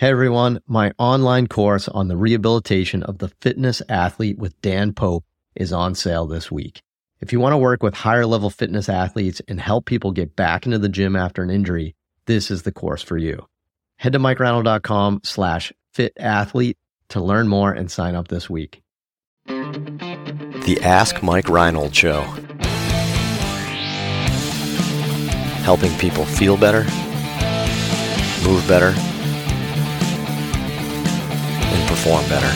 Hey everyone, my online course on the rehabilitation of the fitness athlete with Dan Pope is on sale this week. If you want to work with higher level fitness athletes and help people get back into the gym after an injury, this is the course for you. Head to mikereinold.com slash fit athlete to learn more and sign up this week. The Ask Mike Reinold Show. Helping people feel better, move better, perform better.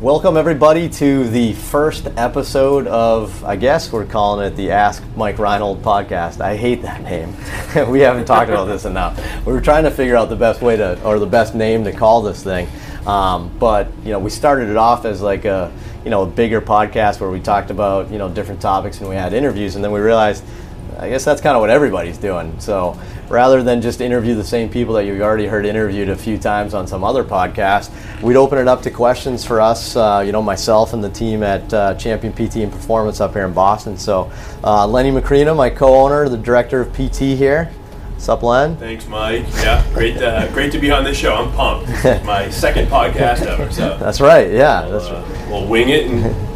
Welcome, everybody, to the first episode of, I guess we're calling it the Ask Mike Reinold podcast. I hate that name. we haven't talked about this enough. We were trying to figure out the best way to, or the best name to call this thing. Um, but, you know, we started it off as like a, you know, a bigger podcast where we talked about, you know, different topics and we had interviews. And then we realized, I guess that's kind of what everybody's doing. So rather than just interview the same people that you've already heard interviewed a few times on some other podcast, we'd open it up to questions for us, uh, you know, myself and the team at uh, Champion PT and Performance up here in Boston. So uh, Lenny Macrina, my co-owner, the director of PT here. What's up, Len? Thanks, Mike. Yeah, great, uh, great to be on this show. I'm pumped. This is my second podcast ever, so That's right. Yeah, that's right. uh, we'll wing it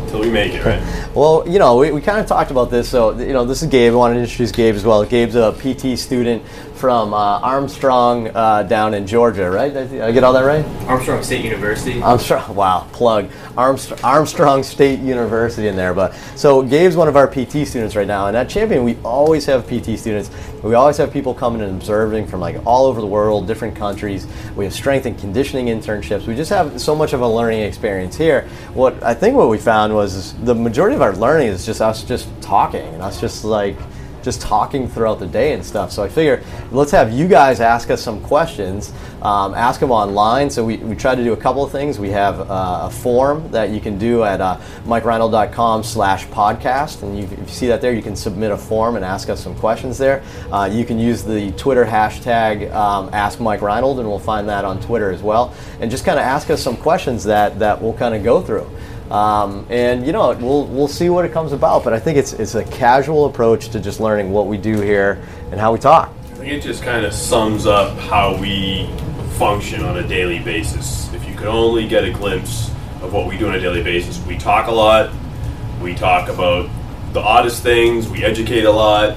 until we make it, right? Well, you know, we, we kind of talked about this. So, you know, this is Gabe. I wanted to introduce Gabe as well. Gabe's a PT student from uh, Armstrong uh, down in Georgia, right? Did I, get all that right? Armstrong State University. Armstrong, wow, plug. Armstrong, Armstrong State University in there. But so Gabe's one of our PT students right now, and at Champion we always have PT students. We always have people coming and observing from like all over the world, different countries. We have strength and conditioning internships. We just have so much of a learning experience here. What I think what we found was the majority of our learning is just us just talking and us just like just talking throughout the day and stuff. So I figure let's have you guys ask us some questions. Um, ask them online. So we, we try to do a couple of things. We have uh, a form that you can do at uh, mikereinold.com slash podcast. And you, if you see that there, you can submit a form and ask us some questions there. Uh, you can use the Twitter hashtag um, Ask Mike Reinold, and we'll find that on Twitter as well. And just kind of ask us some questions that, that we'll kind of go through. Um, and you know, we'll we'll see what it comes about. But I think it's it's a casual approach to just learning what we do here and how we talk. I think it just kind of sums up how we function on a daily basis. If you could only get a glimpse of what we do on a daily basis, we talk a lot. We talk about the oddest things. We educate a lot.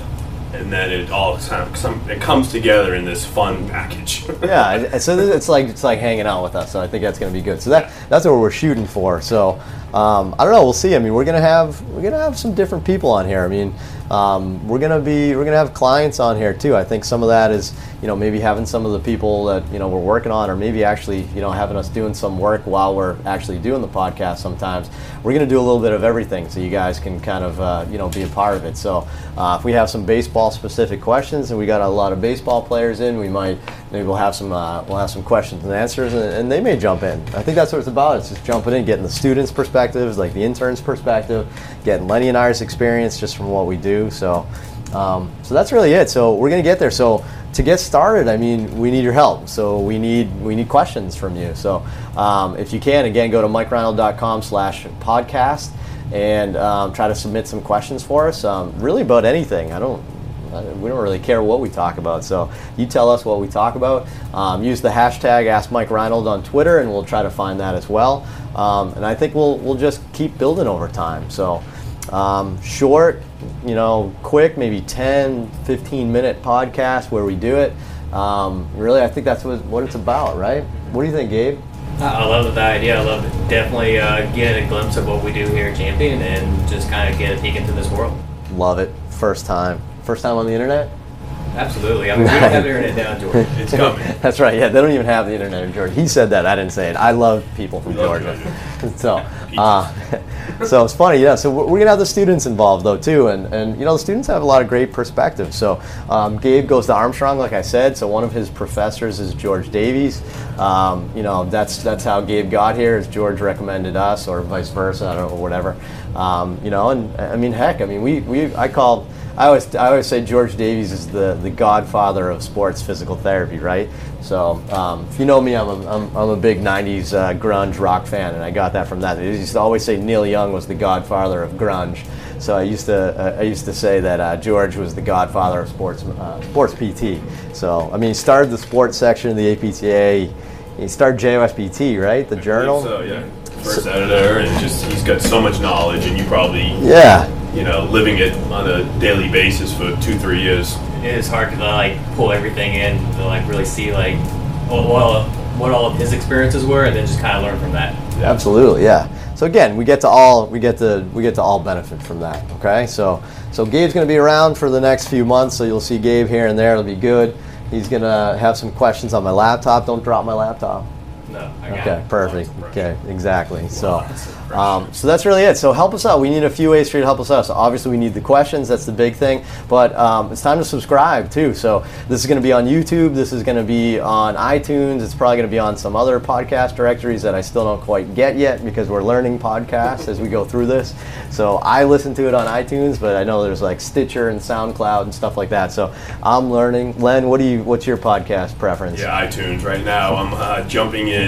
And then it all kind of, some, it comes together in this fun package. yeah, so it's like it's like hanging out with us. So I think that's going to be good. So that that's what we're shooting for. So um, I don't know. We'll see. I mean, we're gonna have we're gonna have some different people on here. I mean, um, we're gonna be we're gonna have clients on here too. I think some of that is you know maybe having some of the people that you know we're working on, or maybe actually you know having us doing some work while we're actually doing the podcast. Sometimes we're gonna do a little bit of everything, so you guys can kind of uh, you know be a part of it. So uh, if we have some baseball specific questions, and we got a lot of baseball players in, we might maybe we'll have some uh, we'll have some questions and answers, and, and they may jump in. I think that's what it's about. It's just jumping in, getting the students' perspectives, like the interns' perspective, getting Lenny and I's experience just from what we do. So, um, so that's really it. So we're gonna get there. So to get started, I mean, we need your help. So we need we need questions from you. So um, if you can, again, go to mikereinold.com/podcast and um, try to submit some questions for us. Um, really about anything. I don't uh, we don't really care what we talk about. So you tell us what we talk about. Um, use the hashtag Ask Mike Reinold on Twitter, and we'll try to find that as well. Um, and I think we'll we'll just keep building over time. So um, short, you know, quick, maybe 10, 15 minute podcast where we do it. Um, really, I think that's what, what it's about, right? What do you think, Gabe? I love the idea. I love it. Definitely uh, get a glimpse of what we do here at Champion and just kind of get a peek into this world. Love it. First time. First time on the internet? Absolutely. I mean, we don't have the internet down, George. it's coming. That's right. Yeah, they don't even have the internet in Georgia. He said that. I didn't say it. I love people from love Georgia. so, uh, so it's funny. Yeah. So we're we're gonna have the students involved though too, and and you know the students have a lot of great perspectives. So um, Gabe goes to Armstrong, like I said. So one of his professors is George Davies. Um, you know that's that's how Gabe got here. Is George recommended us, or vice versa? I don't know, whatever. Um, you know, and I mean, heck, I mean, we we I call. I always, I always say George Davies is the, the godfather of sports physical therapy, right? So um, if you know me, I'm a, I'm, I'm a big 90s uh, grunge rock fan, and I got that from that. They used to always say Neil Young was the godfather of grunge. So I used to uh, I used to say that uh, George was the godfather of sports uh, sports PT. So I mean, he started the sports section of the APTA. He started JOSPT, right? The journal. So yeah, first editor, and just he's got so much knowledge, and you probably Yeah. You know living it on a daily basis for two three years. It is hard to like pull everything in to like really see like what what all, what all of his experiences were, and then just kind of learn from that. Absolutely, yeah. So again, we get to all we get to we get to all benefit from that. Okay, so so Gabe's going to be around for the next few months, so you'll see Gabe here and there. It'll be good. He's going to have some questions on my laptop. Don't drop my laptop. No, I Okay, it. perfect. Okay, exactly. So, Lots of pressure. um, so that's really it. So help us out. We need a few ways for you to help us out. So obviously we need the questions. That's the big thing. But um, it's time to subscribe too. So this is going to be on YouTube. This is going to be on iTunes. It's probably going to be on some other podcast directories that I still don't quite get yet because we're learning podcasts as we go through this. So I listen to it on iTunes, but I know there's like Stitcher and SoundCloud and stuff like that. So I'm learning. Len, what do you? What's your podcast preference? Yeah, iTunes right now. I'm uh, jumping in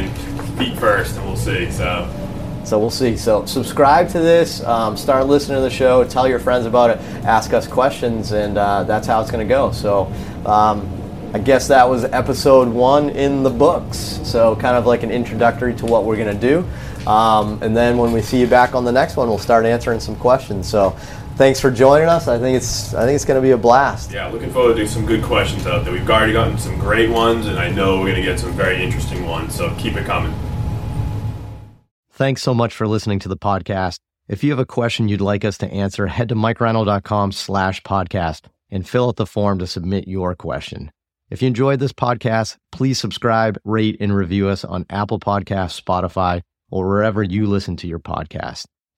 feet first, and we'll see. So So we'll see. So subscribe to this, um, start listening to the show, tell your friends about it, ask us questions, and uh, that's how it's going to go. So um, I guess that was episode one in the books. So kind of like an introductory to what we're going to do. Um, and then when we see you back on the next one, we'll start answering some questions. So thanks for joining us. I think it's I think it's going to be a blast. yeah, looking forward to some good questions out there. We've already gotten some great ones, and I know we're gonna get some very interesting ones. So keep it coming. Thanks so much for listening to the podcast. If you have a question you'd like us to answer, head to mikereinold.com slash podcast and fill out the form to submit your question. If you enjoyed this podcast, please subscribe, rate, and review us on Apple Podcasts, Spotify, or wherever you listen to your podcast.